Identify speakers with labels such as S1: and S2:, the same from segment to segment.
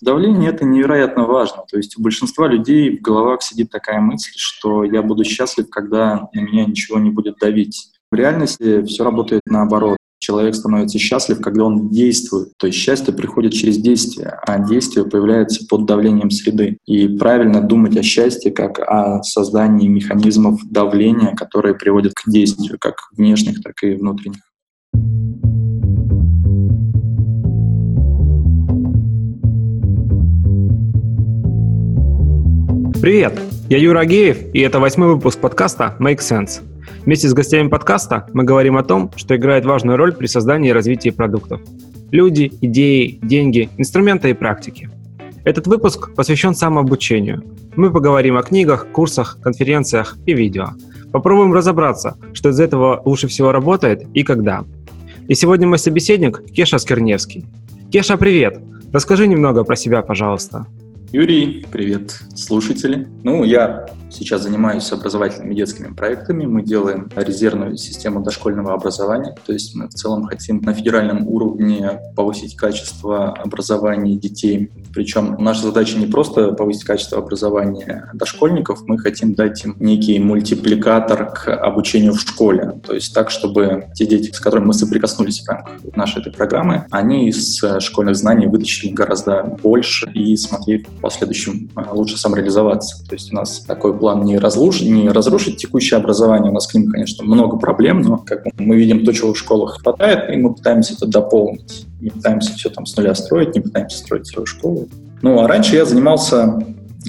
S1: Давление – это невероятно важно. То есть у большинства людей в головах сидит такая мысль, что я буду счастлив, когда на меня ничего не будет давить. В реальности все работает наоборот. Человек становится счастлив, когда он действует. То есть счастье приходит через действие, а действие появляется под давлением среды. И правильно думать о счастье как о создании механизмов давления, которые приводят к действию, как внешних, так и внутренних.
S2: Привет, я Юра Агеев, и это восьмой выпуск подкаста Make Sense. Вместе с гостями подкаста мы говорим о том, что играет важную роль при создании и развитии продуктов. Люди, идеи, деньги, инструменты и практики. Этот выпуск посвящен самообучению. Мы поговорим о книгах, курсах, конференциях и видео. Попробуем разобраться, что из этого лучше всего работает и когда. И сегодня мой собеседник Кеша Скерневский. Кеша, привет! Расскажи немного про себя, пожалуйста.
S1: Юрий, привет, слушатели. Ну, я сейчас занимаюсь образовательными детскими проектами. Мы делаем резервную систему дошкольного образования. То есть мы в целом хотим на федеральном уровне повысить качество образования детей. Причем наша задача не просто повысить качество образования дошкольников, мы хотим дать им некий мультипликатор к обучению в школе. То есть так, чтобы те дети, с которыми мы соприкоснулись в рамках нашей этой программы, они из школьных знаний вытащили гораздо больше и смогли последующем а, лучше самореализоваться. То есть у нас такой план не, разруш... не разрушить текущее образование. У нас к ним, конечно, много проблем, но как мы видим то, чего в школах хватает, и мы пытаемся это дополнить. Не пытаемся все там с нуля строить, не пытаемся строить свою школу. Ну, а раньше я занимался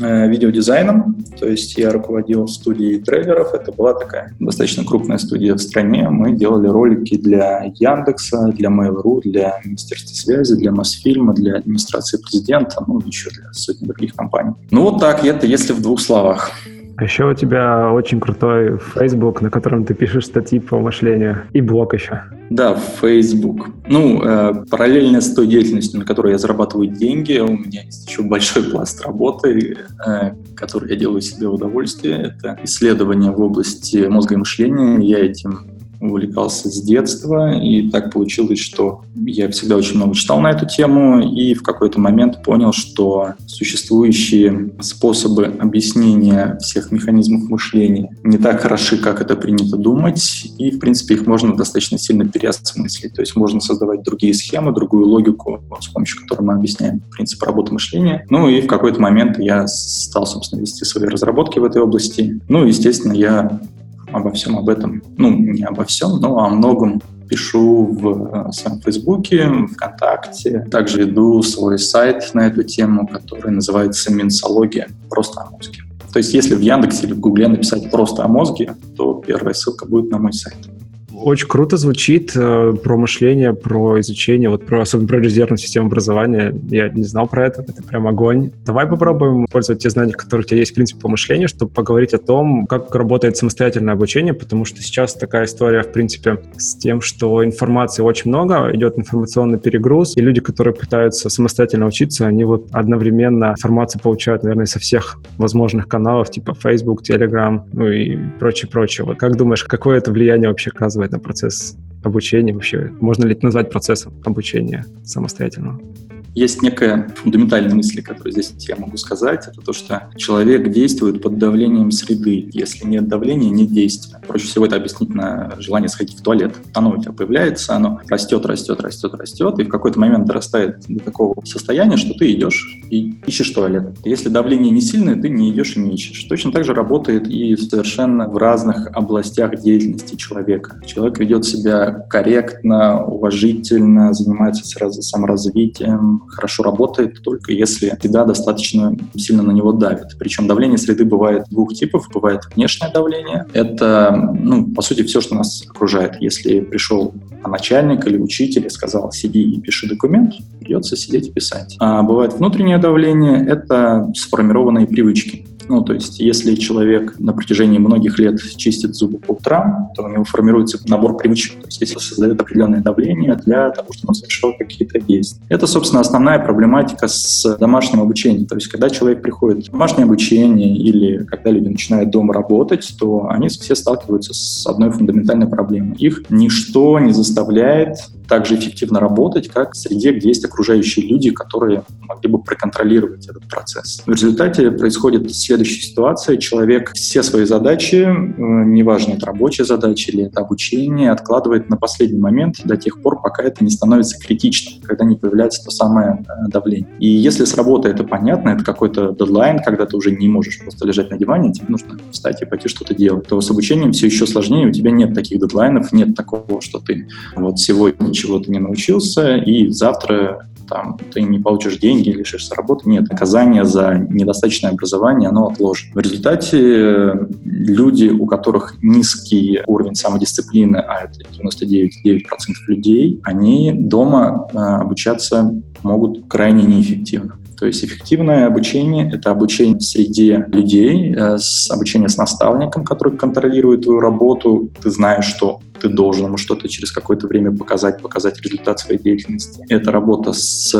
S1: Э, видеодизайном, то есть я руководил студией трейлеров, это была такая достаточно крупная студия в стране, мы делали ролики для Яндекса, для Mail.ru, для Министерства связи, для Мосфильма, для администрации президента, ну, еще для сотни других компаний. Ну, вот так, это если в двух словах.
S2: А еще у тебя очень крутой Facebook, на котором ты пишешь статьи по мышлению, и блог еще.
S1: Да, Facebook. Ну, э, параллельно с той деятельностью, на которой я зарабатываю деньги, у меня есть еще большой пласт работы, э, который я делаю себе удовольствие. Это исследования в области мозга и мышления. Я этим увлекался с детства, и так получилось, что я всегда очень много читал на эту тему, и в какой-то момент понял, что существующие способы объяснения всех механизмов мышления не так хороши, как это принято думать, и, в принципе, их можно достаточно сильно переосмыслить. То есть можно создавать другие схемы, другую логику, с помощью которой мы объясняем принцип работы мышления. Ну и в какой-то момент я стал, собственно, вести свои разработки в этой области. Ну, естественно, я обо всем об этом, ну, не обо всем, но о многом пишу в э, своем Фейсбуке, ВКонтакте. Также веду свой сайт на эту тему, который называется «Минсология. Просто о мозге». То есть если в Яндексе или в Гугле написать «просто о мозге», то первая ссылка будет на мой сайт.
S2: Очень круто звучит э, про мышление, про изучение, вот про, особенно про резервную систему образования. Я не знал про это, это прям огонь. Давай попробуем использовать те знания, которые у тебя есть, в принципе, по мышлению, чтобы поговорить о том, как работает самостоятельное обучение, потому что сейчас такая история, в принципе, с тем, что информации очень много, идет информационный перегруз, и люди, которые пытаются самостоятельно учиться, они вот одновременно информацию получают, наверное, со всех возможных каналов, типа Facebook, Telegram, ну и прочее-прочее. Вот как думаешь, какое это влияние вообще оказывает процесс обучения вообще? Можно ли это назвать процессом обучения самостоятельного?
S1: Есть некая фундаментальная мысль, которую здесь я могу сказать, это то, что человек действует под давлением среды. Если нет давления, нет действия. Проще всего это объяснить на желание сходить в туалет. Оно у тебя появляется, оно растет, растет, растет, растет, и в какой-то момент дорастает до такого состояния, что ты идешь и ищешь туалет. Если давление не сильное, ты не идешь и не ищешь. Точно так же работает и совершенно в разных областях деятельности человека. Человек ведет себя корректно, уважительно, занимается сразу саморазвитием, хорошо работает только если среда достаточно сильно на него давит. Причем давление среды бывает двух типов. Бывает внешнее давление. Это, ну, по сути, все, что нас окружает. Если пришел начальник или учитель и сказал, сиди и пиши документ, придется сидеть и писать. А бывает внутреннее давление, это сформированные привычки. Ну, то есть, если человек на протяжении многих лет чистит зубы по утрам, то у него формируется набор привычек. То есть, если создает определенное давление для того, чтобы он совершал какие-то действия. Это, собственно, основная проблематика с домашним обучением. То есть, когда человек приходит в домашнее обучение или когда люди начинают дома работать, то они все сталкиваются с одной фундаментальной проблемой. Их ничто не заставляет так же эффективно работать, как в среде, где есть окружающие люди, которые могли бы проконтролировать этот процесс. В результате происходит следующая ситуация. Человек все свои задачи, э, неважно, это рабочая задача или это обучение, откладывает на последний момент до тех пор, пока это не становится критичным, когда не появляется то самое э, давление. И если с работы это понятно, это какой-то дедлайн, когда ты уже не можешь просто лежать на диване, тебе нужно встать и пойти что-то делать, то с обучением все еще сложнее, у тебя нет таких дедлайнов, нет такого, что ты вот сегодня чего-то не научился, и завтра там, ты не получишь деньги, лишишься работы. Нет, наказание за недостаточное образование, оно отложено. В результате э, люди, у которых низкий уровень самодисциплины, а это 99,9% людей, они дома э, обучаться могут крайне неэффективно. То есть эффективное обучение — это обучение в среде людей, э, обучение с наставником, который контролирует твою работу. Ты знаешь, что ты должен ему что-то через какое-то время показать, показать результат своей деятельности. Это работа с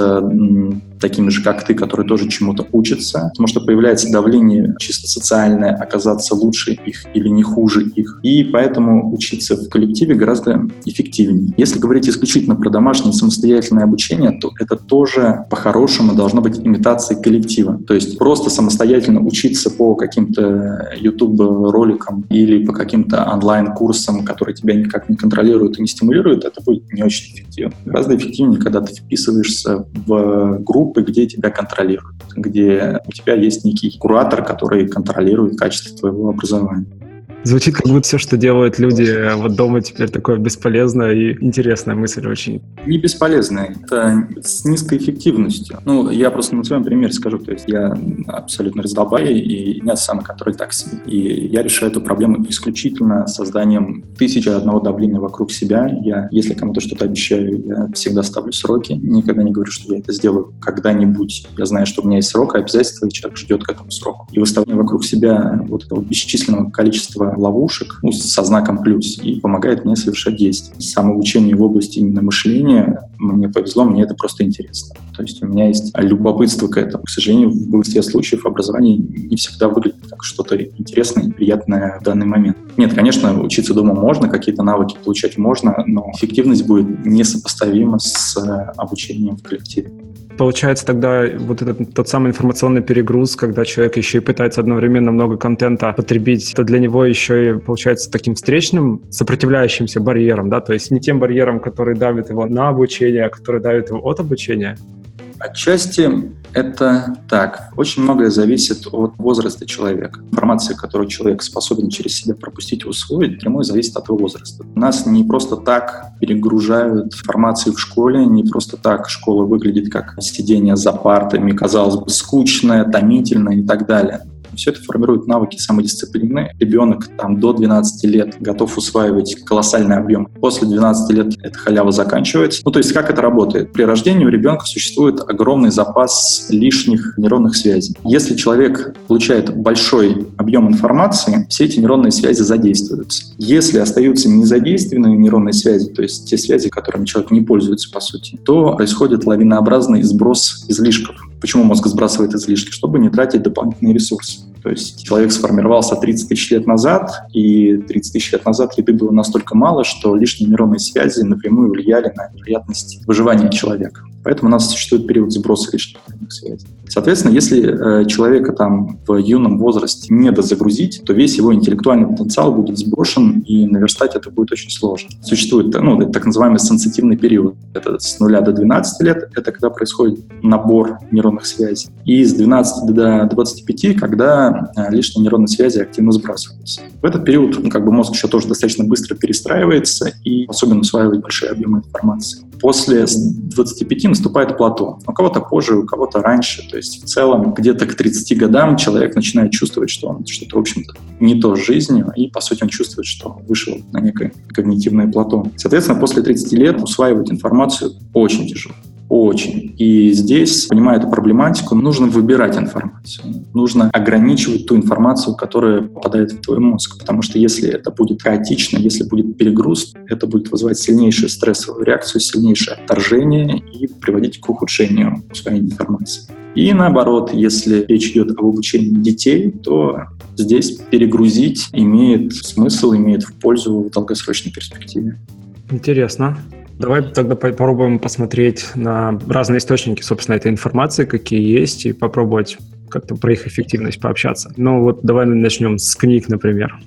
S1: такими же, как ты, которые тоже чему-то учатся, потому что появляется давление чисто социальное, оказаться лучше их или не хуже их. И поэтому учиться в коллективе гораздо эффективнее. Если говорить исключительно про домашнее самостоятельное обучение, то это тоже по-хорошему должно быть имитацией коллектива. То есть просто самостоятельно учиться по каким-то YouTube-роликам или по каким-то онлайн-курсам, которые тебя никак не контролируют и не стимулируют, это будет не очень эффективно. Гораздо эффективнее, когда ты вписываешься в группы, где тебя контролируют, где у тебя есть некий куратор, который контролирует качество твоего образования.
S2: Звучит, как будто все, что делают люди э, вот дома, теперь такое бесполезное и интересная мысль очень.
S1: Не бесполезная, это с низкой эффективностью. Ну, я просто на своем примере скажу, то есть я абсолютно раздолбай, и у меня самый контроль так себе. И я решаю эту проблему исключительно созданием тысячи одного давления вокруг себя. Я, если кому-то что-то обещаю, я всегда ставлю сроки, никогда не говорю, что я это сделаю когда-нибудь. Я знаю, что у меня есть срок, и обязательства, и человек ждет к этому сроку. И выставляю вокруг себя вот этого бесчисленного количества ловушек ну, со знаком плюс и помогает мне совершать действия. Самообучение в области именно мышления мне повезло, мне это просто интересно. То есть у меня есть любопытство к этому. К сожалению, в большинстве случаев образование не всегда выглядит как что-то интересное и приятное в данный момент. Нет, конечно, учиться дома можно, какие-то навыки получать можно, но эффективность будет несопоставима с обучением в коллективе.
S2: Получается тогда вот этот тот самый информационный перегруз, когда человек еще и пытается одновременно много контента потребить, то для него еще и получается таким встречным, сопротивляющимся барьером, да, то есть не тем барьером, который давит его на обучение, а который давит его от обучения.
S1: Отчасти это так. Очень многое зависит от возраста человека. Информация, которую человек способен через себя пропустить и усвоить, прямой зависит от его возраста. Нас не просто так перегружают информацией в школе, не просто так школа выглядит как сидение за партами, казалось бы, скучное, томительное и так далее. Все это формирует навыки самодисциплины. Ребенок там до 12 лет готов усваивать колоссальный объем. После 12 лет эта халява заканчивается. Ну, то есть как это работает? При рождении у ребенка существует огромный запас лишних нейронных связей. Если человек получает большой объем информации, все эти нейронные связи задействуются. Если остаются незадействованные нейронные связи, то есть те связи, которыми человек не пользуется по сути, то происходит лавинообразный сброс излишков. Почему мозг сбрасывает излишки? Чтобы не тратить дополнительные ресурсы. То есть человек сформировался 30 тысяч лет назад, и 30 тысяч лет назад еды было настолько мало, что лишние нейронные связи напрямую влияли на вероятность выживания человека. Поэтому у нас существует период сброса лишних нейронных связей. Соответственно, если э, человека там в юном возрасте не дозагрузить, то весь его интеллектуальный потенциал будет сброшен, и наверстать это будет очень сложно. Существует ну, так называемый сенситивный период. Это с 0 до 12 лет, это когда происходит набор нейронных связей. И с 12 до 25, когда э, лишние нейронные связи активно сбрасываются. В этот период ну, как бы мозг еще тоже достаточно быстро перестраивается и особенно усваивает большие объемы информации. После 25 наступает плато. У кого-то позже, у кого-то раньше. То есть в целом где-то к 30 годам человек начинает чувствовать, что он что-то, в общем-то, не то с жизнью, и, по сути, он чувствует, что вышел на некое когнитивное плато. Соответственно, после 30 лет усваивать информацию очень тяжело. Очень. И здесь, понимая эту проблематику, нужно выбирать информацию. Нужно ограничивать ту информацию, которая попадает в твой мозг. Потому что если это будет хаотично, если будет перегруз, это будет вызывать сильнейшую стрессовую реакцию, сильнейшее отторжение и приводить к ухудшению своей информации. И наоборот, если речь идет об обучении детей, то здесь перегрузить имеет смысл, имеет в пользу в долгосрочной перспективе.
S2: Интересно. Давай тогда попробуем посмотреть на разные источники, собственно, этой информации, какие есть, и попробовать как-то про их эффективность пообщаться. Ну вот давай начнем с книг, например.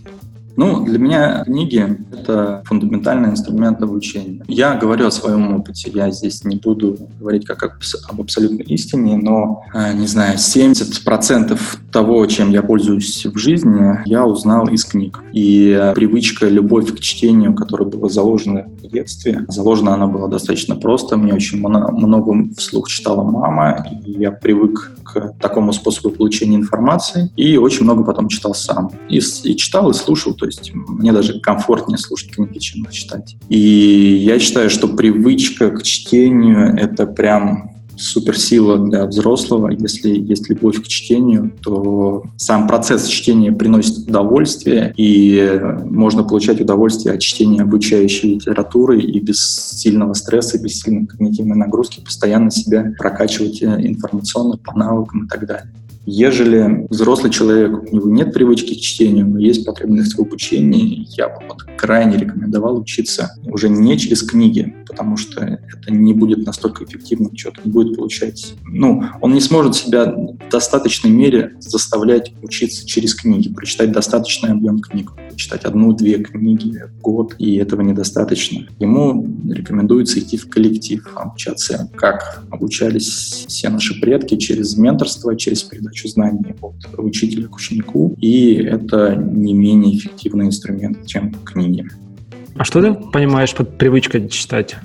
S1: Ну, для меня книги — это фундаментальный инструмент обучения. Я говорю о своем опыте, я здесь не буду говорить как об абсолютной истине, но, э, не знаю, 70% того, чем я пользуюсь в жизни, я узнал из книг. И привычка, любовь к чтению, которая была заложена в детстве, заложена она была достаточно просто. Мне очень много вслух читала мама, и я привык такому способу получения информации, и очень много потом читал сам. И, и читал, и слушал, то есть мне даже комфортнее слушать книги, чем читать. И я считаю, что привычка к чтению — это прям суперсила для взрослого. Если есть любовь к чтению, то сам процесс чтения приносит удовольствие, и можно получать удовольствие от чтения обучающей литературы и без сильного стресса, без сильной когнитивной нагрузки постоянно себя прокачивать э, информационно по навыкам и так далее. Ежели взрослый человек, у него нет привычки к чтению, но есть потребность в обучении, я бы вот крайне рекомендовал учиться уже не через книги, потому что это не будет настолько эффективно, что-то не будет получать. Ну, он не сможет себя в достаточной мере заставлять учиться через книги, прочитать достаточный объем книг, читать одну-две книги в год, и этого недостаточно. Ему рекомендуется идти в коллектив, обучаться, как обучались все наши предки, через менторство, через передачу передачу знаний от учителя к ученику, и это не менее эффективный инструмент, чем книги.
S2: А что ты понимаешь под привычкой читать?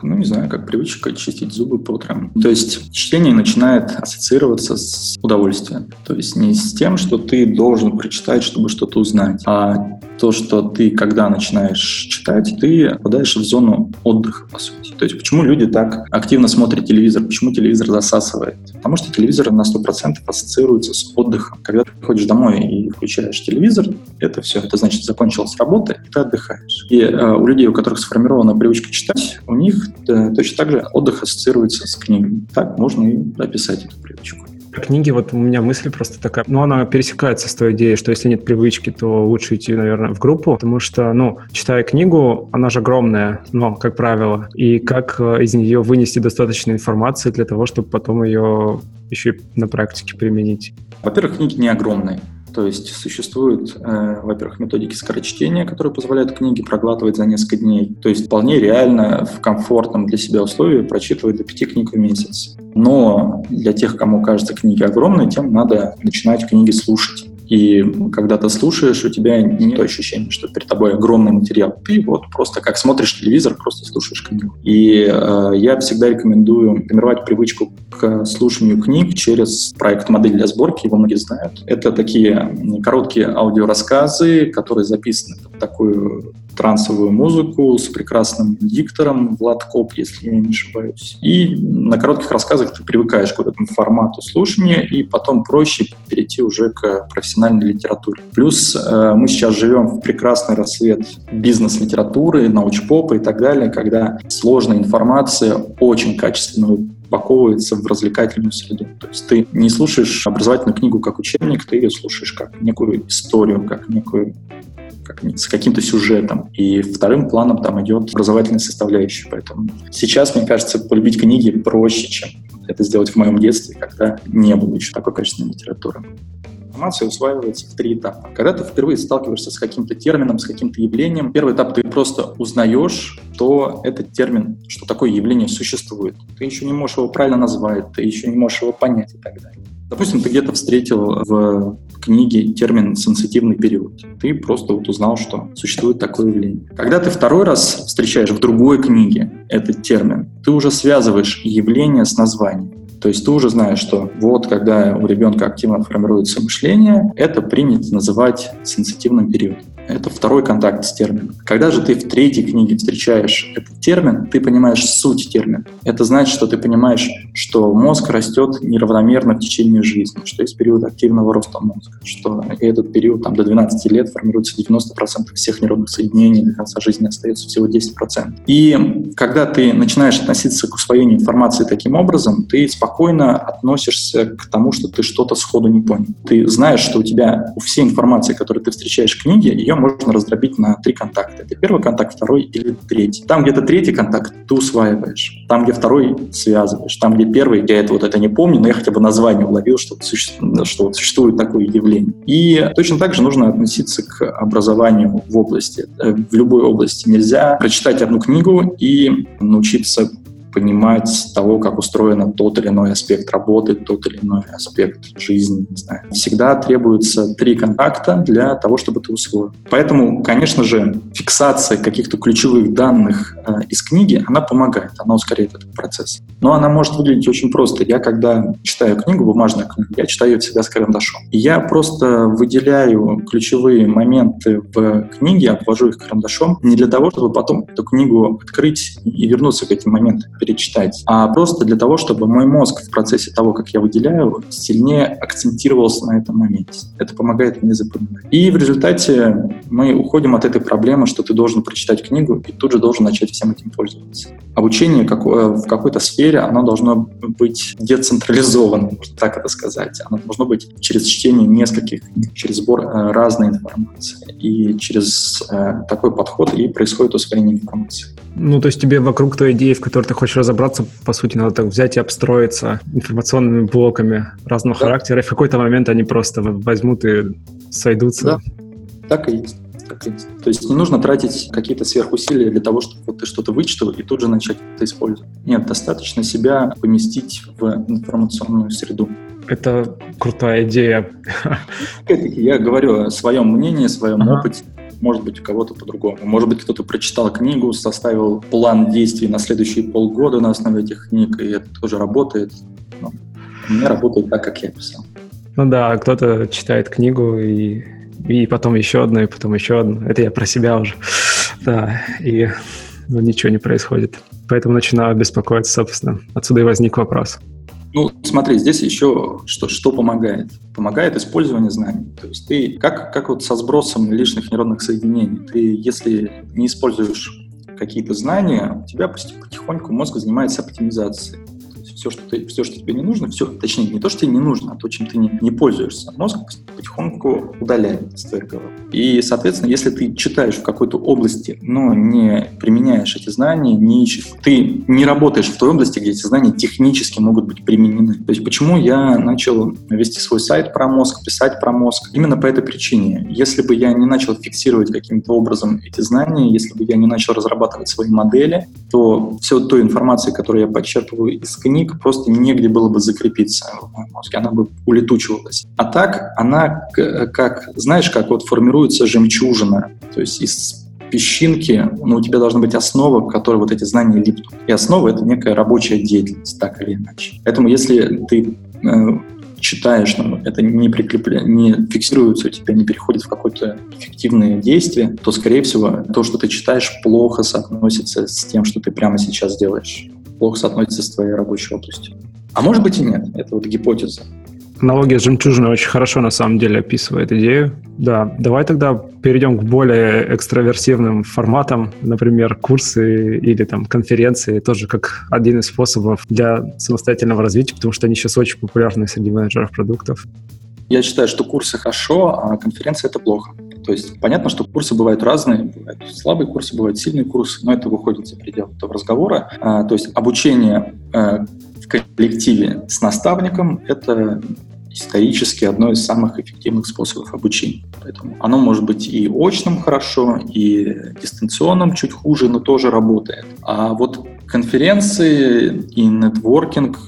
S1: ну, не знаю, как привычка чистить зубы по утрам. То есть чтение начинает ассоциироваться с удовольствием. То есть не с тем, что ты должен прочитать, чтобы что-то узнать, а то, что ты, когда начинаешь читать, ты попадаешь в зону отдыха, по сути. То есть почему люди так активно смотрят телевизор, почему телевизор засасывает? Потому что телевизор на 100% ассоциируется с отдыхом. Когда ты приходишь домой и включаешь телевизор, это все, это значит, закончилась работа, и ты отдыхаешь. И э, у людей, у которых сформирована привычка читать, у них э, точно так же отдых ассоциируется с книгами. Так можно и описать эту привычку.
S2: Про книги вот у меня мысль просто такая, ну, она пересекается с той идеей, что если нет привычки, то лучше идти, наверное, в группу, потому что, ну, читая книгу, она же огромная, но, как правило, и как э, из нее вынести достаточно информации для того, чтобы потом ее еще и на практике применить.
S1: Во-первых, книги не огромные. То есть существуют, э, во-первых, методики скорочтения, которые позволяют книги проглатывать за несколько дней. То есть вполне реально в комфортном для себя условии прочитывать до пяти книг в месяц. Но для тех, кому кажется книги огромной, тем надо начинать книги слушать. И когда ты слушаешь, у тебя нет ощущения, что перед тобой огромный материал. Ты вот просто как смотришь телевизор, просто слушаешь книгу. И э, я всегда рекомендую формировать привычку к слушанию книг через проект «Модель для сборки», его многие знают. Это такие короткие аудиорассказы, которые записаны в такую трансовую музыку с прекрасным диктором Влад Коп, если я не ошибаюсь. И на коротких рассказах ты привыкаешь к вот этому формату слушания, и потом проще перейти уже к профессиональной литературе. Плюс э, мы сейчас живем в прекрасный рассвет бизнес-литературы, научпопа и так далее, когда сложная информация очень качественно упаковывается в развлекательную среду. То есть ты не слушаешь образовательную книгу как учебник, ты ее слушаешь как некую историю, как некую как, с каким-то сюжетом. И вторым планом там идет образовательная составляющая. Поэтому сейчас, мне кажется, полюбить книги проще, чем это сделать в моем детстве, когда не было еще такой качественной литературы информация усваивается в три этапа. Когда ты впервые сталкиваешься с каким-то термином, с каким-то явлением, первый этап ты просто узнаешь, что этот термин, что такое явление существует. Ты еще не можешь его правильно назвать, ты еще не можешь его понять и так далее. Допустим, ты где-то встретил в книге термин «сенситивный период». Ты просто вот узнал, что существует такое явление. Когда ты второй раз встречаешь в другой книге этот термин, ты уже связываешь явление с названием. То есть ты уже знаешь, что вот когда у ребенка активно формируется мышление, это принято называть сенситивным периодом. Это второй контакт с термином. Когда же ты в третьей книге встречаешь этот термин, ты понимаешь суть термина. Это значит, что ты понимаешь, что мозг растет неравномерно в течение жизни, что есть период активного роста мозга, что этот период там, до 12 лет формируется 90% всех нейронных соединений, до конца жизни остается всего 10%. И когда ты начинаешь относиться к усвоению информации таким образом, ты спокойно относишься к тому, что ты что-то сходу не понял. Ты знаешь, что у тебя у всей информации, которую ты встречаешь в книге, ее можно раздробить на три контакта. Это первый контакт, второй или третий. Там, где-то третий контакт, ты усваиваешь. Там, где второй, связываешь. Там, где первый, я это вот это не помню, но я хотя бы название уловил, что, что существует такое явление. И точно так же нужно относиться к образованию в области. Э, в любой области нельзя прочитать одну книгу и научиться понимать того, как устроен тот или иной аспект работы, тот или иной аспект жизни. Не знаю. Всегда требуется три контакта для того, чтобы ты усвоил. Поэтому, конечно же, фиксация каких-то ключевых данных э, из книги, она помогает, она ускоряет этот процесс. Но она может выглядеть очень просто. Я, когда читаю книгу, бумажную книгу, я читаю ее всегда с карандашом. И я просто выделяю ключевые моменты в книге, обвожу их карандашом, не для того, чтобы потом эту книгу открыть и вернуться к этим моментам перечитать, а просто для того, чтобы мой мозг в процессе того, как я выделяю, сильнее акцентировался на этом моменте. Это помогает мне запоминать. И в результате мы уходим от этой проблемы, что ты должен прочитать книгу и тут же должен начать всем этим пользоваться. Обучение в какой-то сфере, оно должно быть децентрализованным, можно так это сказать. Оно должно быть через чтение нескольких книг, через сбор э, разной информации. И через э, такой подход и происходит усвоение информации.
S2: Ну, то есть тебе вокруг той идеи, в которой ты хочешь разобраться, по сути, надо так взять и обстроиться информационными блоками разного да. характера, и в какой-то момент они просто возьмут и сойдутся.
S1: Да, так и есть. Так и есть. То есть не нужно тратить какие-то сверхусилия для того, чтобы вот ты что-то вычитал и тут же начать это использовать. Нет, достаточно себя поместить в информационную среду.
S2: Это крутая идея.
S1: Я говорю о своем мнении, о своем ага. опыте может быть, у кого-то по-другому. Может быть, кто-то прочитал книгу, составил план действий на следующие полгода на основе этих книг, и это тоже работает. Но у меня работает так, как я писал.
S2: Ну да, кто-то читает книгу и, и потом еще одну, и потом еще одну. Это я про себя уже. Да, и ну, ничего не происходит. Поэтому начинаю беспокоиться, собственно. Отсюда и возник вопрос.
S1: Ну, смотри, здесь еще что, что помогает. Помогает использование знаний. То есть ты, как, как вот со сбросом лишних нейронных соединений, ты, если не используешь какие-то знания, у тебя потихоньку мозг занимается оптимизацией все, что, ты, все, что тебе не нужно, все, точнее, не то, что тебе не нужно, а то, чем ты не, не пользуешься, мозг потихоньку удаляет из твоей головы. И, соответственно, если ты читаешь в какой-то области, но не применяешь эти знания, не ищешь, ты не работаешь в той области, где эти знания технически могут быть применены. То есть почему я начал вести свой сайт про мозг, писать про мозг? Именно по этой причине. Если бы я не начал фиксировать каким-то образом эти знания, если бы я не начал разрабатывать свои модели, то все той информации, которую я подчерпываю из книг, книг просто негде было бы закрепиться в моем мозге, она бы улетучивалась. А так она, как, знаешь, как вот формируется жемчужина, то есть из песчинки, ну, у тебя должна быть основа, в которой вот эти знания липнут. И основа — это некая рабочая деятельность, так или иначе. Поэтому если ты э, читаешь, но это не, прикрепля... не фиксируется у тебя, не переходит в какое-то эффективное действие, то, скорее всего, то, что ты читаешь, плохо соотносится с тем, что ты прямо сейчас делаешь плохо соотносится с твоей рабочей областью. А может быть и нет, это вот гипотеза.
S2: Аналогия с жемчужиной очень хорошо на самом деле описывает идею. Да, давай тогда перейдем к более экстраверсивным форматам, например, курсы или там конференции, тоже как один из способов для самостоятельного развития, потому что они сейчас очень популярны среди менеджеров продуктов.
S1: Я считаю, что курсы хорошо, а конференция это плохо. То есть понятно, что курсы бывают разные, бывают слабые курсы, бывают сильные курсы, но это выходит за пределы этого разговора. А, то есть обучение а, в коллективе с наставником — это исторически одно из самых эффективных способов обучения. Поэтому оно может быть и очным хорошо, и дистанционным чуть хуже, но тоже работает. А вот конференции и нетворкинг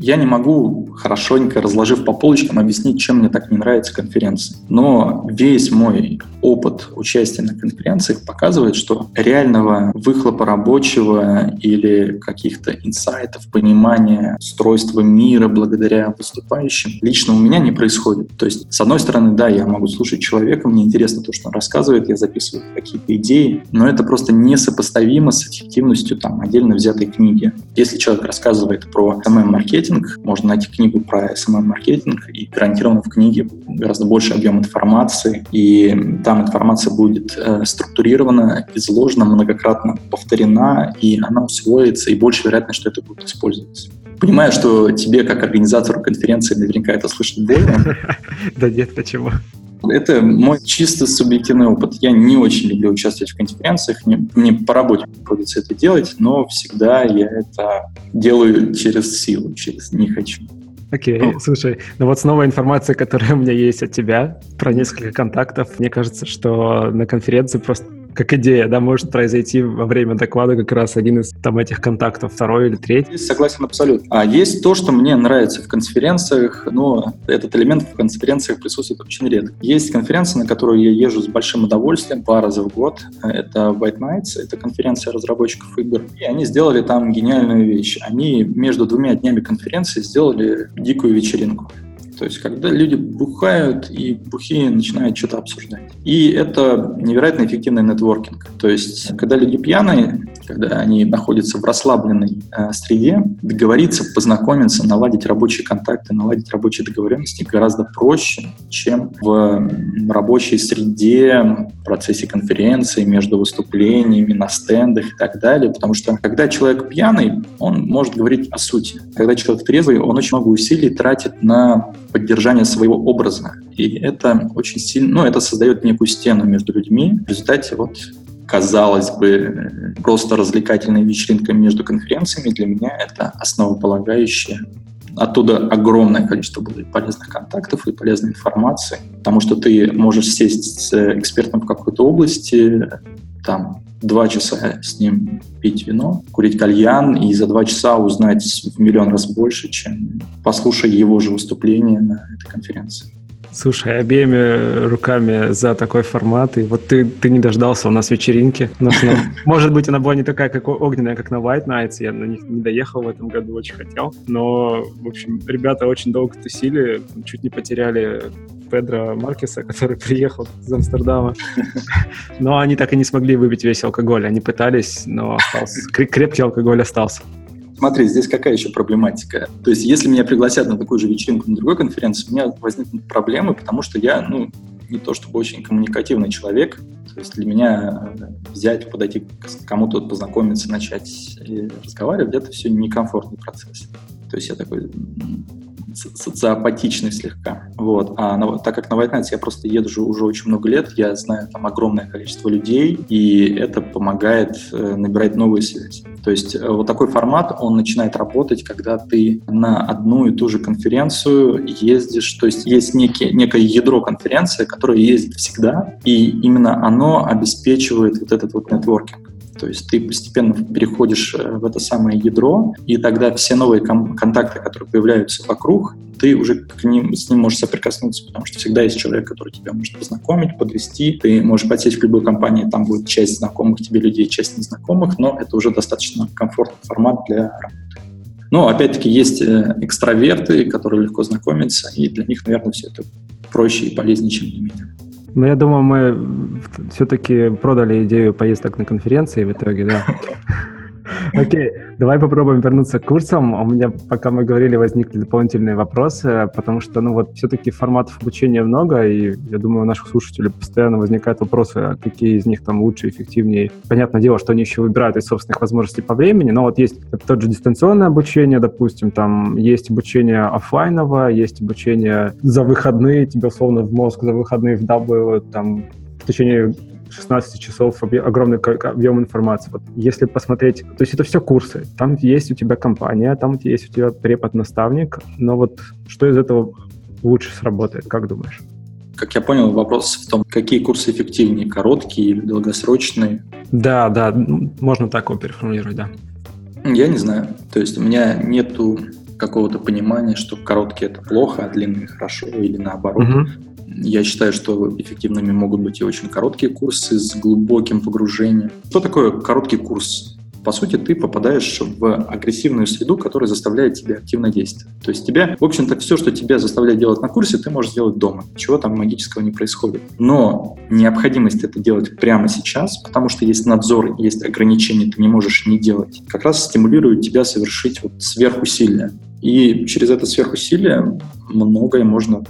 S1: я не могу хорошенько, разложив по полочкам, объяснить, чем мне так не нравится конференция. Но весь мой опыт участия на конференциях показывает, что реального выхлопа рабочего или каких-то инсайтов, понимания устройства мира благодаря выступающим лично у меня не происходит. То есть, с одной стороны, да, я могу слушать человека, мне интересно то, что он рассказывает, я записываю какие-то идеи, но это просто несопоставимо с эффективностью там отдельно взятой книги. Если человек рассказывает про SMM-маркетинг, маркетинг, можно найти книгу про SMM-маркетинг, и гарантированно в книге гораздо больше объем информации, и там информация будет э, структурирована, изложена, многократно повторена, и она усвоится, и больше вероятность, что это будет использоваться. Понимаю, что тебе, как организатору конференции, наверняка это слышать больно.
S2: Да нет, почему?
S1: Это мой чисто субъективный опыт. Я не очень люблю участвовать в конференциях, мне, мне по работе приходится это делать, но всегда я это делаю через силу, через не хочу.
S2: Окей, okay. ну. слушай, ну вот снова информация, которая у меня есть от тебя про несколько контактов. Мне кажется, что на конференции просто как идея, да, может произойти во время доклада как раз один из там этих контактов, второй или третий.
S1: Согласен абсолютно. А есть то, что мне нравится в конференциях, но этот элемент в конференциях присутствует очень редко. Есть конференции, на которые я езжу с большим удовольствием два раза в год. Это White Nights, это конференция разработчиков игр. И они сделали там гениальную вещь. Они между двумя днями конференции сделали дикую вечеринку. То есть, когда люди бухают, и бухие начинают что-то обсуждать. И это невероятно эффективный нетворкинг. То есть, когда люди пьяные, когда они находятся в расслабленной э, среде, договориться, познакомиться, наладить рабочие контакты, наладить рабочие договоренности гораздо проще, чем в рабочей среде, в процессе конференции, между выступлениями, на стендах и так далее. Потому что, когда человек пьяный, он может говорить о сути. Когда человек трезвый, он очень много усилий тратит на поддержания своего образа. И это очень сильно, ну, это создает некую стену между людьми. В результате вот казалось бы, просто развлекательная вечеринка между конференциями, для меня это основополагающее. Оттуда огромное количество было полезных контактов, и полезной информации, потому что ты можешь сесть с экспертом в какой-то области, там, два часа с ним пить вино, курить кальян и за два часа узнать в миллион раз больше, чем послушая его же выступление на этой конференции.
S2: Слушай, обеими руками за такой формат. И вот ты, ты не дождался у нас вечеринки. У нас она, может быть, она была не такая, как огненная, как на White Nights. Я на них не доехал в этом году, очень хотел. Но, в общем, ребята очень долго тусили, чуть не потеряли Педро Маркеса, который приехал из Амстердама. Но они так и не смогли выпить весь алкоголь. Они пытались, но остался. Крепкий алкоголь остался.
S1: Смотри, здесь какая еще проблематика? То есть, если меня пригласят на такую же вечеринку на другой конференции, у меня возникнут проблемы, потому что я, ну, не то чтобы очень коммуникативный человек. То есть для меня взять, подойти к кому-то, познакомиться, начать разговаривать, это все некомфортный процесс. То есть я такой социопатичный слегка. Вот. А на, так как на White Nights я просто езжу уже очень много лет, я знаю там огромное количество людей, и это помогает э, набирать новые связи. То есть э, вот такой формат, он начинает работать, когда ты на одну и ту же конференцию ездишь, то есть есть некие, некое ядро конференции, которое ездит всегда, и именно оно обеспечивает вот этот вот нетворкинг. То есть ты постепенно переходишь э, в это самое ядро, и тогда все новые кон- контакты, которые появляются вокруг, ты уже к ним, с ним можешь соприкоснуться, потому что всегда есть человек, который тебя может познакомить, подвести. Ты можешь подсесть в любой компании, там будет часть знакомых тебе людей, часть незнакомых, но это уже достаточно комфортный формат для работы. Но, опять-таки, есть э, экстраверты, которые легко знакомятся, и для них, наверное, все это проще и полезнее, чем для меня.
S2: Ну, я думаю, мы все-таки продали идею поездок на конференции в итоге, да. Окей, давай попробуем вернуться к курсам. У меня, пока мы говорили, возникли дополнительные вопросы, потому что, ну вот, все-таки форматов обучения много, и я думаю, у наших слушателей постоянно возникают вопросы, а какие из них там лучше, эффективнее. Понятное дело, что они еще выбирают из собственных возможностей по времени, но вот есть тот же дистанционное обучение, допустим, там есть обучение офлайновое, есть обучение за выходные, тебе условно в мозг за выходные вдавливают там в течение 16 часов огромный объем информации. Вот если посмотреть, то есть это все курсы. Там есть у тебя компания, там есть у тебя препод-наставник, но вот что из этого лучше сработает, как думаешь?
S1: Как я понял, вопрос в том, какие курсы эффективнее, короткие или долгосрочные?
S2: Да, да, можно так его переформулировать, да.
S1: Я не знаю. То есть у меня нету какого-то понимания, что короткие это плохо, а длинные хорошо, или наоборот. Угу. Я считаю, что эффективными могут быть и очень короткие курсы с глубоким погружением. Что такое короткий курс? По сути, ты попадаешь в агрессивную среду, которая заставляет тебя активно действовать. То есть тебя, в общем-то, все, что тебя заставляет делать на курсе, ты можешь сделать дома. Ничего там магического не происходит. Но необходимость это делать прямо сейчас, потому что есть надзор, есть ограничения, ты не можешь не делать, как раз стимулирует тебя совершить вот сверхусилие. И через это сверхусилие многое можно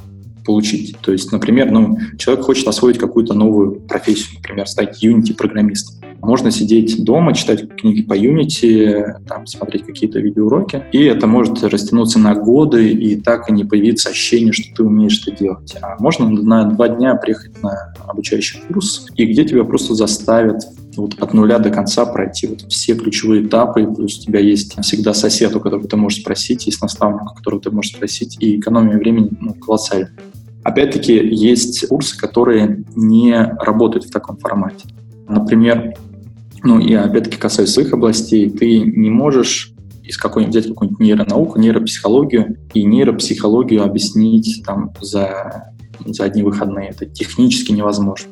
S1: получить. То есть, например, ну, человек хочет освоить какую-то новую профессию, например, стать Unity-программистом. Можно сидеть дома, читать книги по Unity, там, смотреть какие-то видеоуроки, и это может растянуться на годы, и так и не появиться ощущение, что ты умеешь это делать. А можно на два дня приехать на обучающий курс, и где тебя просто заставят вот от нуля до конца пройти вот все ключевые этапы, плюс у тебя есть всегда сосед, у которого ты можешь спросить, есть наставник, у которого ты можешь спросить, и экономия времени ну, колоссальная. Опять-таки, есть курсы, которые не работают в таком формате. Например, ну, я опять-таки касаюсь своих областей, ты не можешь из какой-нибудь взять какую-нибудь нейронауку, нейропсихологию и нейропсихологию объяснить там за, за одни выходные. Это технически невозможно.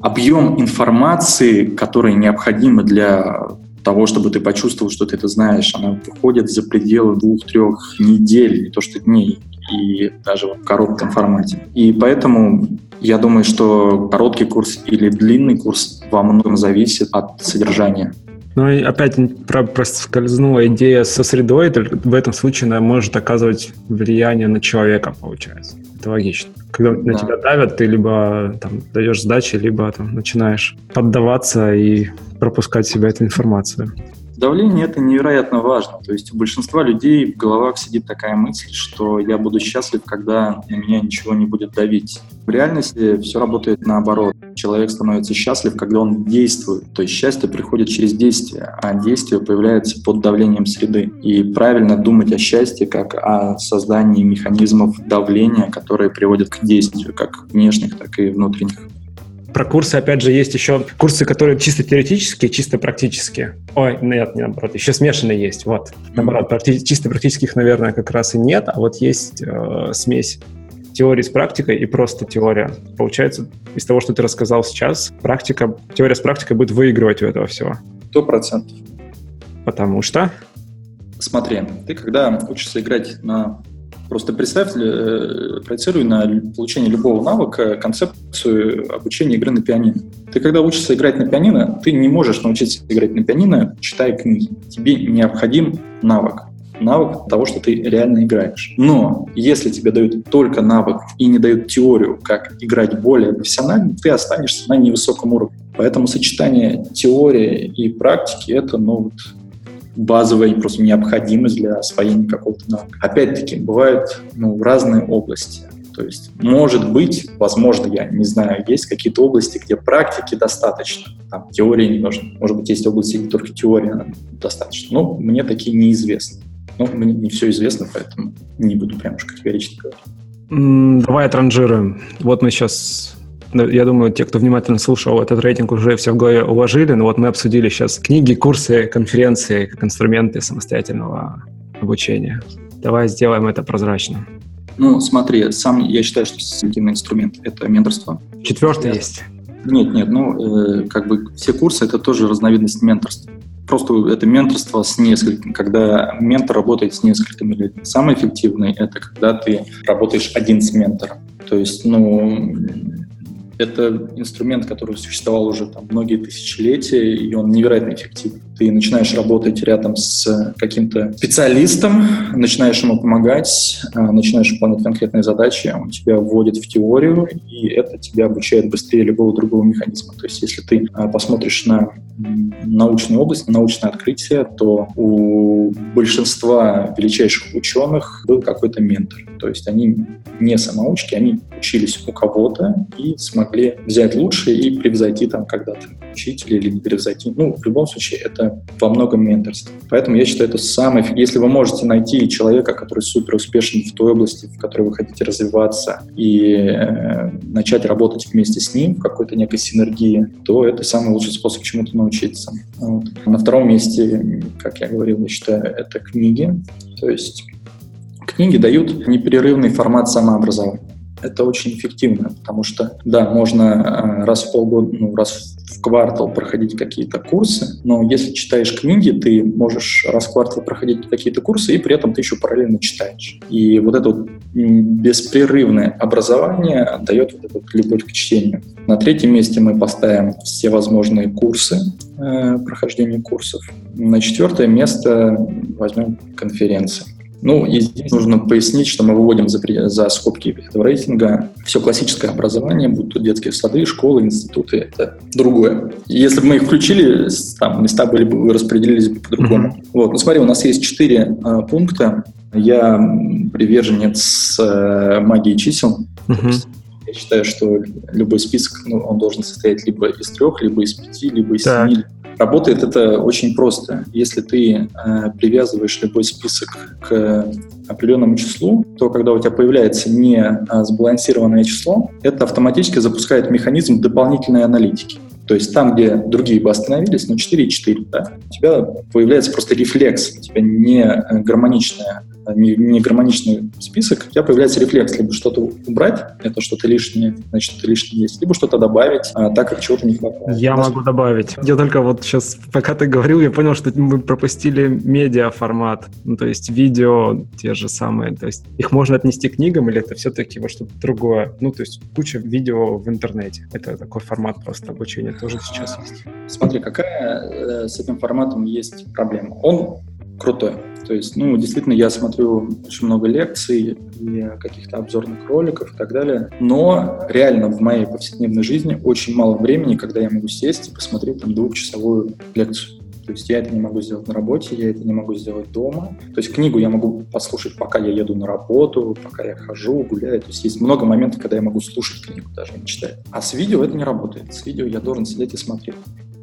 S1: Объем информации, который необходим для того, чтобы ты почувствовал, что ты это знаешь, она выходит за пределы двух-трех недель, не то что дней, и даже в коротком формате. И поэтому я думаю, что короткий курс или длинный курс во многом зависит от содержания.
S2: Ну и опять про проскользнула идея со средой, в этом случае она может оказывать влияние на человека, получается. Это логично. Когда да. на тебя давят, ты либо там, даешь сдачи, либо там, начинаешь поддаваться и пропускать себя эту информацию.
S1: Давление – это невероятно важно. То есть у большинства людей в головах сидит такая мысль, что я буду счастлив, когда на меня ничего не будет давить. В реальности все работает наоборот. Человек становится счастлив, когда он действует. То есть счастье приходит через действие, а действие появляется под давлением среды. И правильно думать о счастье как о создании механизмов давления, которые приводят к действию, как внешних, так и внутренних.
S2: Про курсы, опять же, есть еще курсы, которые чисто теоретические, чисто практические. Ой, нет, не наоборот, еще смешанные есть, вот. Наоборот, практи- чисто практических, наверное, как раз и нет, а вот есть э, смесь теории с практикой и просто теория. Получается, из того, что ты рассказал сейчас, практика, теория с практикой будет выигрывать у этого всего.
S1: Сто процентов.
S2: Потому что?
S1: Смотри, ты когда учишься играть на Просто представь, э, проецируй на получение любого навыка концепцию обучения игры на пианино. Ты когда учишься играть на пианино, ты не можешь научиться играть на пианино, читая книги. Тебе необходим навык навык того, что ты реально играешь. Но если тебе дают только навык и не дают теорию, как играть более профессионально, ты останешься на невысоком уровне. Поэтому сочетание теории и практики — это ну, вот, базовая просто необходимость для освоения какого-то навыка. Опять-таки, бывают ну, разные области. То есть, может быть, возможно, я не знаю, есть какие-то области, где практики достаточно, там теории не нужно. Может быть, есть области, где только теория достаточно. Но мне такие неизвестны. Но мне не все известно, поэтому не буду прям уж категорично
S2: говорить. Давай отранжируем. Вот мы сейчас я думаю, те, кто внимательно слушал этот рейтинг, уже все в голове уложили, но вот мы обсудили сейчас книги, курсы, конференции как инструменты самостоятельного обучения. Давай сделаем это прозрачно.
S1: Ну, смотри, сам я считаю, что самостоятельный инструмент — это менторство.
S2: Четвертый я... есть.
S1: Нет, нет, ну, э, как бы все курсы — это тоже разновидность менторства. Просто это менторство с несколькими, когда ментор работает с несколькими людьми. Самый эффективный — это когда ты работаешь один с ментором. То есть, ну, это инструмент, который существовал уже там, многие тысячелетия, и он невероятно эффективен. Ты начинаешь работать рядом с каким-то специалистом, начинаешь ему помогать, а, начинаешь выполнять конкретные задачи, он тебя вводит в теорию, и это тебя обучает быстрее любого другого механизма. То есть если ты а, посмотришь на научную область, на научное открытие, то у большинства величайших ученых был какой-то ментор. То есть они не самоучки, они учились у кого-то и смогли взять лучшее и превзойти там когда-то учителя или не превзойти. Ну, в любом случае, это во многом менторство. Поэтому я считаю, это самое... Если вы можете найти человека, который супер успешен в той области, в которой вы хотите развиваться, и э, начать работать вместе с ним в какой-то некой синергии, то это самый лучший способ чему-то научиться. Вот. На втором месте, как я говорил, я считаю, это книги. То есть книги дают непрерывный формат самообразования это очень эффективно, потому что, да, можно э, раз в полгода, ну, раз в квартал проходить какие-то курсы, но если читаешь книги, ты можешь раз в квартал проходить какие-то курсы, и при этом ты еще параллельно читаешь. И вот это вот беспрерывное образование дает вот эту любовь к чтению. На третьем месте мы поставим все возможные курсы, э, прохождение курсов. На четвертое место возьмем конференции. Ну, и здесь нужно пояснить, что мы выводим за, за скобки этого рейтинга все классическое образование, будь то детские сады, школы, институты, это другое. Если бы мы их включили, там места были бы распределились бы по-другому. Mm-hmm. Вот, ну смотри, у нас есть четыре э, пункта. Я приверженец э, магии чисел. Mm-hmm. Я считаю, что любой список, ну, он должен состоять либо из трех, либо из пяти, либо из так. семи. Работает это очень просто. Если ты э, привязываешь любой список к определенному числу, то когда у тебя появляется не э, сбалансированное число, это автоматически запускает механизм дополнительной аналитики. То есть там, где другие бы остановились, ну 4,4, да, у тебя появляется просто рефлекс, у тебя не э, гармоничная не, не гармоничный список, у тебя появляется рефлекс либо что-то убрать, это что-то лишнее, значит, что-то лишнее есть, либо что-то добавить, а, так как чего-то не хватает.
S2: Я да? могу добавить. Я только вот сейчас, пока ты говорил, я понял, что мы пропустили медиа-формат, ну, то есть видео те же самые, то есть их можно отнести к книгам или это все-таки вот что-то другое? Ну, то есть куча видео в интернете. Это такой формат просто обучения тоже сейчас есть.
S1: Смотри, какая э, с этим форматом есть проблема? Он крутой. То есть, ну, действительно, я смотрю очень много лекций и каких-то обзорных роликов и так далее. Но реально в моей повседневной жизни очень мало времени, когда я могу сесть и посмотреть там двухчасовую лекцию. То есть я это не могу сделать на работе, я это не могу сделать дома. То есть книгу я могу послушать, пока я еду на работу, пока я хожу, гуляю. То есть есть много моментов, когда я могу слушать книгу, даже не читать. А с видео это не работает. С видео я должен сидеть и смотреть.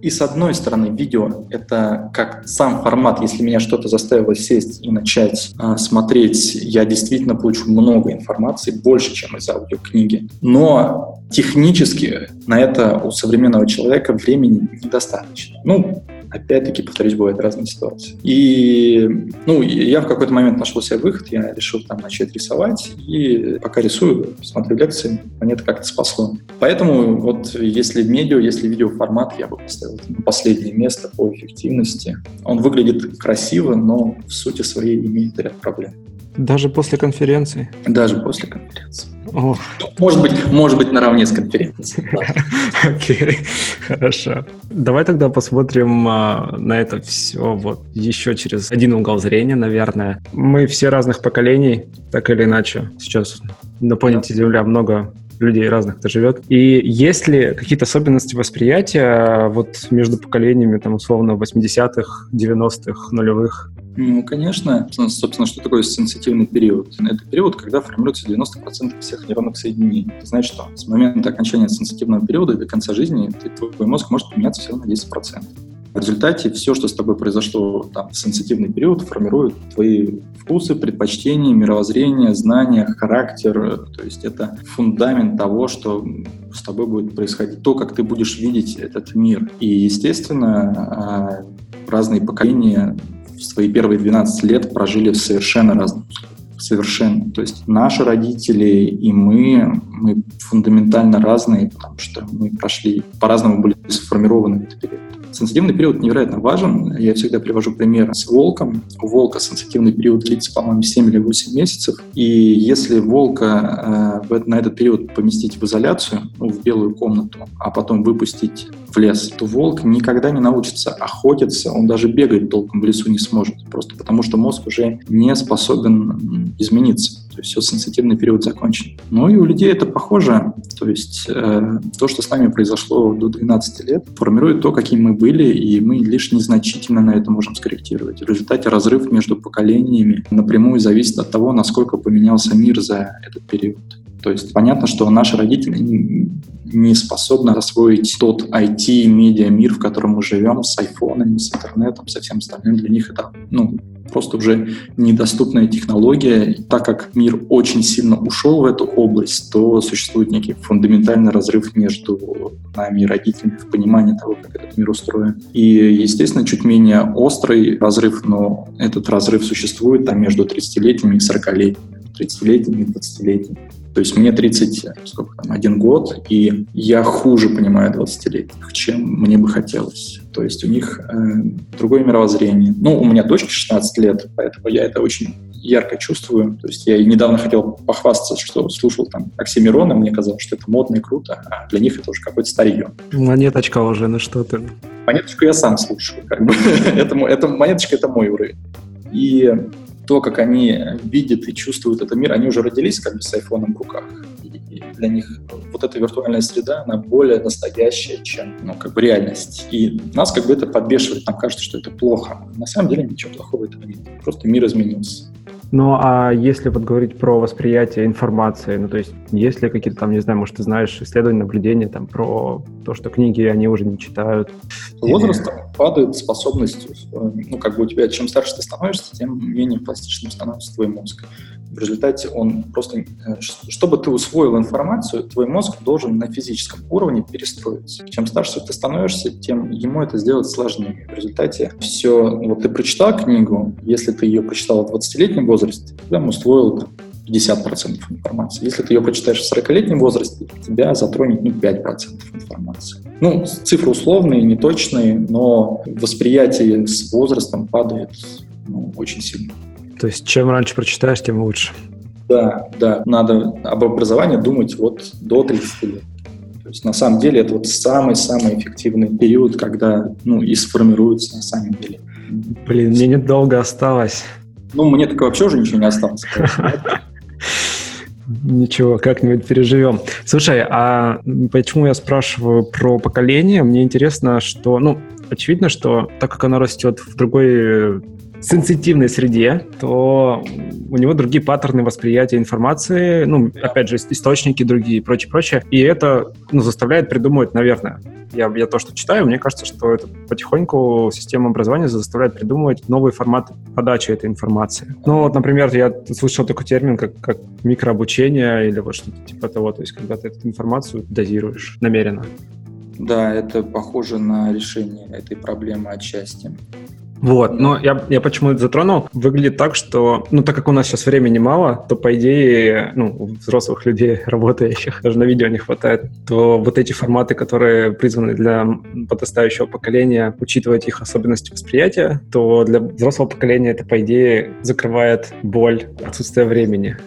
S1: И с одной стороны, видео — это как сам формат. Если меня что-то заставило сесть и начать а, смотреть, я действительно получу много информации, больше, чем из аудиокниги. Но технически на это у современного человека времени недостаточно. Ну, опять-таки, повторюсь, бывают разные ситуации. И, ну, я в какой-то момент нашел себе выход, я решил там начать рисовать, и пока рисую, смотрю лекции, мне это как-то спасло. Поэтому вот если медиа, если видеоформат, я бы поставил на последнее место по эффективности. Он выглядит красиво, но в сути своей имеет ряд проблем.
S2: Даже после конференции?
S1: Даже после конференции. О. Может быть, может быть, наравне с конференцией.
S2: Окей, хорошо. Давай тогда посмотрим а, на это все вот еще через один угол зрения, наверное. Мы все разных поколений, так или иначе. Сейчас на планете Земля много людей разных, кто живет. И есть ли какие-то особенности восприятия а, вот между поколениями, там, условно, 80-х, 90-х, нулевых?
S1: Ну, конечно. Собственно, что такое сенситивный период? Это период, когда формируется 90% всех нейронных соединений. Это значит, что с момента окончания сенситивного периода до конца жизни твой мозг может поменяться всего на 10%. В результате все, что с тобой произошло там, в сенситивный период, формирует твои вкусы, предпочтения, мировоззрение, знания, характер. То есть это фундамент того, что с тобой будет происходить, то, как ты будешь видеть этот мир. И, естественно, а, разные поколения в свои первые 12 лет прожили в совершенно разных совершенно. То есть наши родители и мы, мы фундаментально разные, потому что мы прошли, по-разному были сформированы этот период. Сенситивный период невероятно важен. Я всегда привожу пример с волком. У волка сенситивный период длится, по-моему, 7 или 8 месяцев. И если волка э, на этот период поместить в изоляцию, ну, в белую комнату, а потом выпустить в лес, то волк никогда не научится охотиться, он даже бегать толком в лесу не сможет, просто потому что мозг уже не способен измениться. То есть сенситивный период закончен. Ну и у людей это похоже. То есть э, то, что с нами произошло до 12 лет, формирует то, какими мы были, и мы лишь незначительно на это можем скорректировать. В результате разрыв между поколениями напрямую зависит от того, насколько поменялся мир за этот период. То есть понятно, что наши родители не способны освоить тот IT-медиа мир, в котором мы живем, с айфонами, с интернетом, со всем остальным. Для них это ну, просто уже недоступная технология. И так как мир очень сильно ушел в эту область, то существует некий фундаментальный разрыв между нами и родителями в понимании того, как этот мир устроен. И, естественно, чуть менее острый разрыв, но этот разрыв существует там между 30-летними и 40-летними, 30-летними и 20-летними. То есть мне 30, сколько там, один год, и я хуже понимаю 20-летних, чем мне бы хотелось. То есть у них э, другое мировоззрение. Ну, у меня дочке 16 лет, поэтому я это очень ярко чувствую. То есть я недавно хотел похвастаться, что слушал там Оксимирона, мне казалось, что это модно и круто, а для них это уже какое-то старье.
S2: Монеточка уже, ну что ты.
S1: Монеточку я сам слушаю. Как бы. это, это, монеточка — это мой уровень. И то, как они видят и чувствуют этот мир, они уже родились как бы с айфоном в руках. И для них вот эта виртуальная среда, она более настоящая, чем ну, как бы реальность. И нас как бы это подбешивает, нам кажется, что это плохо. На самом деле ничего плохого этого нет. Просто мир изменился.
S2: Ну, а если вот говорить про восприятие информации, ну, то есть есть ли какие-то там, не знаю, может, ты знаешь исследования, наблюдения там про то, что книги они уже не читают?
S1: Возрастом Или... падает способность, ну, как бы у тебя, чем старше ты становишься, тем менее пластичным становится твой мозг. В результате он просто, э, чтобы ты усвоил информацию, твой мозг должен на физическом уровне перестроиться. Чем старше ты становишься, тем ему это сделать сложнее. В результате все, вот ты прочитал книгу, если ты ее прочитал в 20-летнем возрасте, ты там усвоил 50% информации. Если ты ее прочитаешь в 40-летнем возрасте, тебя затронет ну, 5% информации. Ну, цифры условные, неточные, но восприятие с возрастом падает ну, очень сильно.
S2: То есть чем раньше прочитаешь, тем лучше.
S1: Да, да. Надо об образовании думать вот до 30 лет. То есть на самом деле это вот самый-самый эффективный период, когда ну, и сформируется на самом деле.
S2: Блин, мне недолго осталось.
S1: Ну, мне так вообще уже ничего не осталось.
S2: Ничего, как-нибудь переживем. Слушай, а почему я спрашиваю про поколение? Мне интересно, что, ну, очевидно, что так как оно растет в другой сенситивной среде, то у него другие паттерны восприятия информации, ну, опять же, источники другие, прочее, прочее. И это ну, заставляет придумывать, наверное, я, я то, что читаю, мне кажется, что это потихоньку система образования заставляет придумывать новые форматы подачи этой информации. Ну, вот, например, я слышал такой термин, как, как микрообучение или вот что-то типа того, то есть когда ты эту информацию дозируешь намеренно.
S1: Да, это похоже на решение этой проблемы отчасти.
S2: Вот, но я, я почему это затронул, выглядит так, что, ну, так как у нас сейчас времени мало, то, по идее, ну, у взрослых людей, работающих, даже на видео не хватает, то вот эти форматы, которые призваны для подрастающего поколения, учитывать их особенности восприятия, то для взрослого поколения это, по идее, закрывает боль отсутствия времени.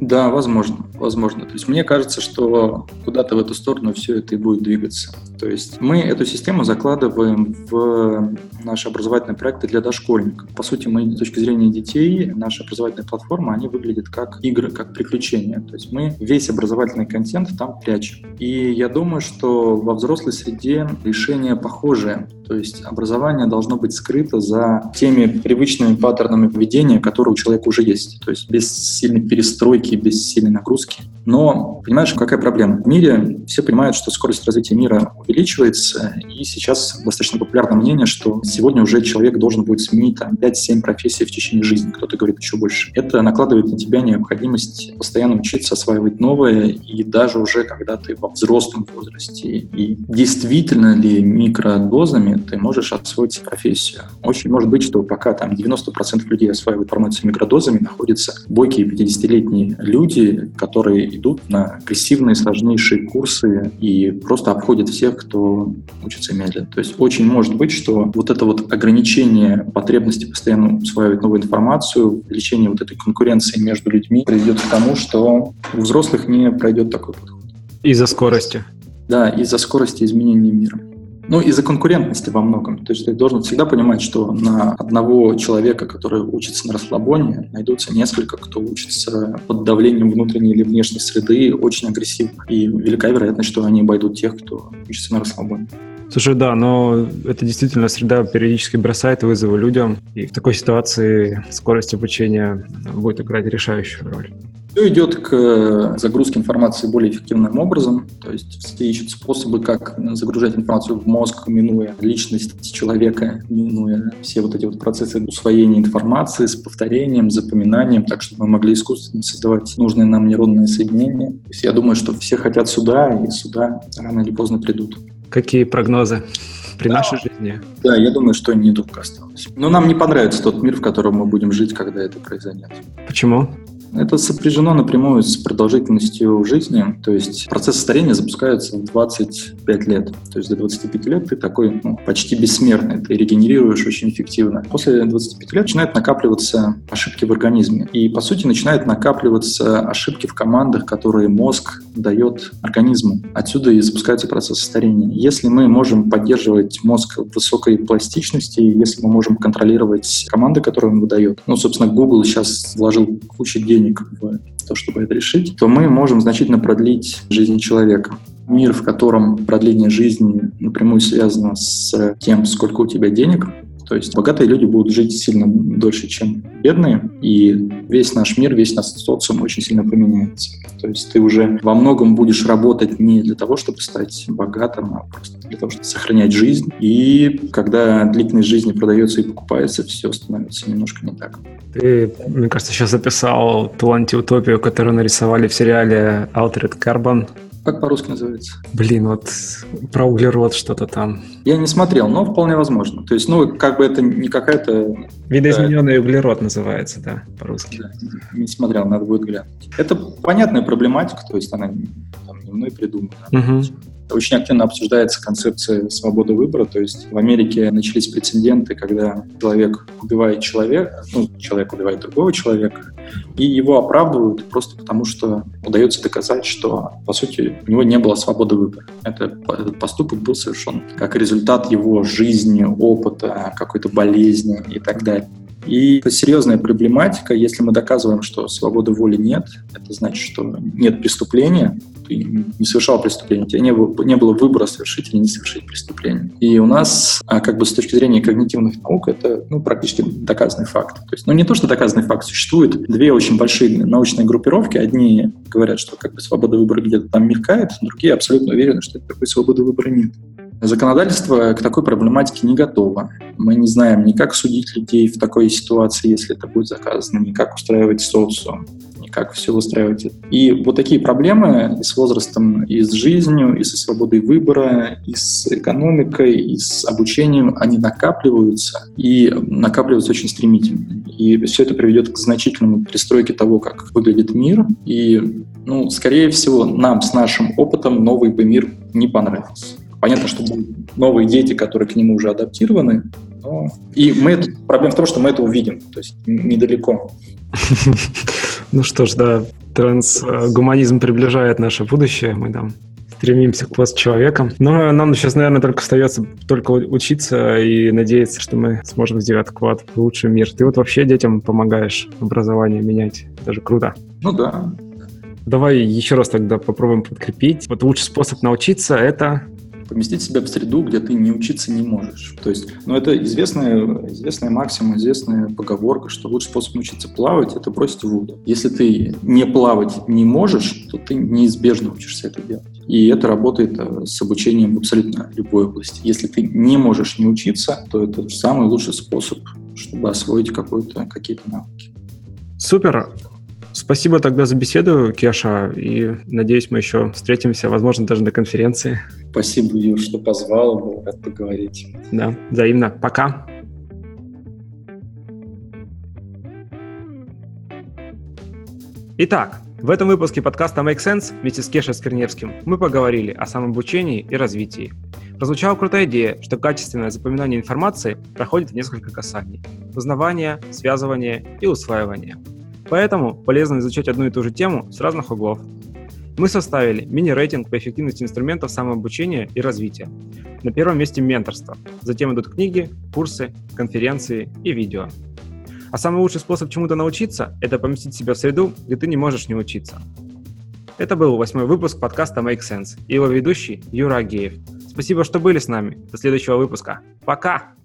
S1: Да, возможно, возможно. То есть мне кажется, что куда-то в эту сторону все это и будет двигаться. То есть мы эту систему закладываем в наши образовательные проекты для дошкольников. По сути, мы с точки зрения детей, наша образовательная платформа, они выглядят как игры, как приключения. То есть мы весь образовательный контент там прячем. И я думаю, что во взрослой среде решение похожее. То есть образование должно быть скрыто за теми привычными паттернами поведения, которые у человека уже есть. То есть без сильной перестройки, без сильной нагрузки. Но, понимаешь, какая проблема? В мире все понимают, что скорость развития мира увеличивается, и сейчас достаточно популярное мнение, что сегодня уже человек должен будет сменить там, 5-7 профессий в течение жизни, кто-то говорит еще больше. Это накладывает на тебя необходимость постоянно учиться, осваивать новое, и даже уже когда ты во взрослом возрасте. И действительно ли микродозами ты можешь освоить профессию? Очень может быть, что пока там 90% людей осваивают информацию микродозами, находятся бойкие 50-летние люди, которые идут на агрессивные, сложнейшие курсы и просто обходят всех, кто учится медленно. То есть очень может быть, что вот это вот ограничение потребности постоянно усваивать новую информацию, увеличение вот этой конкуренции между людьми приведет к тому, что у взрослых не пройдет такой подход.
S2: Из-за скорости.
S1: Да, из-за скорости изменения мира. Ну, из-за конкурентности во многом. То есть ты должен всегда понимать, что на одного человека, который учится на расслабоне, найдутся несколько, кто учится под давлением внутренней или внешней среды очень агрессивно. И велика вероятность, что они обойдут тех, кто учится на расслабоне.
S2: Слушай, да, но это действительно среда периодически бросает вызовы людям, и в такой ситуации скорость обучения будет играть решающую роль.
S1: Все идет к э, загрузке информации более эффективным образом, то есть все ищут способы, как загружать информацию в мозг, минуя личность человека, минуя все вот эти вот процессы усвоения информации с повторением, запоминанием, так чтобы мы могли искусственно создавать нужные нам нейронные соединения. То есть я думаю, что все хотят сюда, и сюда рано или поздно придут.
S2: Какие прогнозы? при да. нашей жизни.
S1: Да, я думаю, что недолго осталось. Но нам не понравится тот мир, в котором мы будем жить, когда это произойдет.
S2: Почему?
S1: Это сопряжено напрямую с продолжительностью жизни, то есть процесс старения запускается в 25 лет. То есть до 25 лет ты такой ну, почти бессмертный, ты регенерируешь очень эффективно. После 25 лет начинают накапливаться ошибки в организме. И, по сути, начинают накапливаться ошибки в командах, которые мозг дает организму. Отсюда и запускается процесс старения. Если мы можем поддерживать мозг в высокой пластичности, если мы можем контролировать команды, которые он выдает, ну, собственно, Google сейчас вложил кучу денег денег в то, чтобы это решить, то мы можем значительно продлить жизнь человека. Мир, в котором продление жизни напрямую связано с тем, сколько у тебя денег, то есть богатые люди будут жить сильно дольше, чем бедные, и весь наш мир, весь наш социум очень сильно поменяется. То есть ты уже во многом будешь работать не для того, чтобы стать богатым, а просто для того, чтобы сохранять жизнь. И когда длительность жизни продается и покупается, все становится немножко не так.
S2: Ты, мне кажется, сейчас записал ту антиутопию, которую нарисовали в сериале Altered Carbon.
S1: Как по-русски называется?
S2: Блин, вот про углерод что-то там.
S1: Я не смотрел, но вполне возможно. То есть, ну, как бы это не какая-то...
S2: Видоизмененный да, углерод называется, да, по-русски. Да,
S1: не смотрел, надо будет глянуть. Это понятная проблематика, то есть она там, не мной придумана. Угу. Очень активно обсуждается концепция свободы выбора, то есть в Америке начались прецеденты, когда человек убивает человека, ну, человек убивает другого человека, и его оправдывают просто потому, что удается доказать, что, по сути, у него не было свободы выбора. Это, этот поступок был совершен как результат его жизни, опыта, какой-то болезни и так далее. И это серьезная проблематика. Если мы доказываем, что свободы воли нет, это значит, что нет преступления, ты не совершал преступление, у тебя не было, не было выбора совершить или не совершить преступление. И у нас, а, как бы с точки зрения когнитивных наук, это ну, практически доказанный факт. То есть, ну не то, что доказанный факт, существует две очень большие научные группировки. Одни говорят, что как бы свобода выбора где-то там мелькает, другие абсолютно уверены, что такой свободы выбора нет. Законодательство к такой проблематике не готово. Мы не знаем ни как судить людей в такой ситуации, если это будет заказано, ни как устраивать социум, ни как все устраивать. И вот такие проблемы и с возрастом, и с жизнью, и со свободой выбора, и с экономикой, и с обучением, они накапливаются, и накапливаются очень стремительно. И все это приведет к значительному перестройке того, как выглядит мир. И, ну, скорее всего, нам с нашим опытом новый бы мир не понравился. Понятно, что будут новые дети, которые к нему уже адаптированы, но... и мы это... проблема в том, что мы это увидим, то есть недалеко.
S2: Ну что ж, да, трансгуманизм приближает наше будущее, мы там стремимся к постчеловекам. Но нам сейчас, наверное, только остается только учиться и надеяться, что мы сможем сделать вклад в лучший мир. Ты вот вообще детям помогаешь образование менять. Это же круто.
S1: Ну да.
S2: Давай еще раз тогда попробуем подкрепить. Вот лучший способ научиться — это
S1: поместить себя в среду, где ты не учиться не можешь. То есть, ну, это известная, известная максима, известная поговорка, что лучший способ научиться плавать — это бросить в воду. Если ты не плавать не можешь, то ты неизбежно учишься это делать. И это работает э, с обучением в абсолютно любой области. Если ты не можешь не учиться, то это самый лучший способ, чтобы освоить какие-то навыки.
S2: Супер. Спасибо тогда за беседу, Кеша, и надеюсь, мы еще встретимся, возможно, даже на конференции.
S1: Спасибо, Юр, что позвал, был рад поговорить.
S2: Да, взаимно. Пока. Итак, в этом выпуске подкаста Make Sense вместе с Кешей Скорневским мы поговорили о самообучении и развитии. Прозвучала крутая идея, что качественное запоминание информации проходит в несколько касаний – узнавание, связывание и усваивание. Поэтому полезно изучать одну и ту же тему с разных углов. Мы составили мини-рейтинг по эффективности инструментов самообучения и развития. На первом месте менторство, затем идут книги, курсы, конференции и видео. А самый лучший способ чему-то научиться – это поместить себя в среду, где ты не можешь не учиться. Это был восьмой выпуск подкаста Make Sense и его ведущий Юра Агеев. Спасибо, что были с нами. До следующего выпуска. Пока!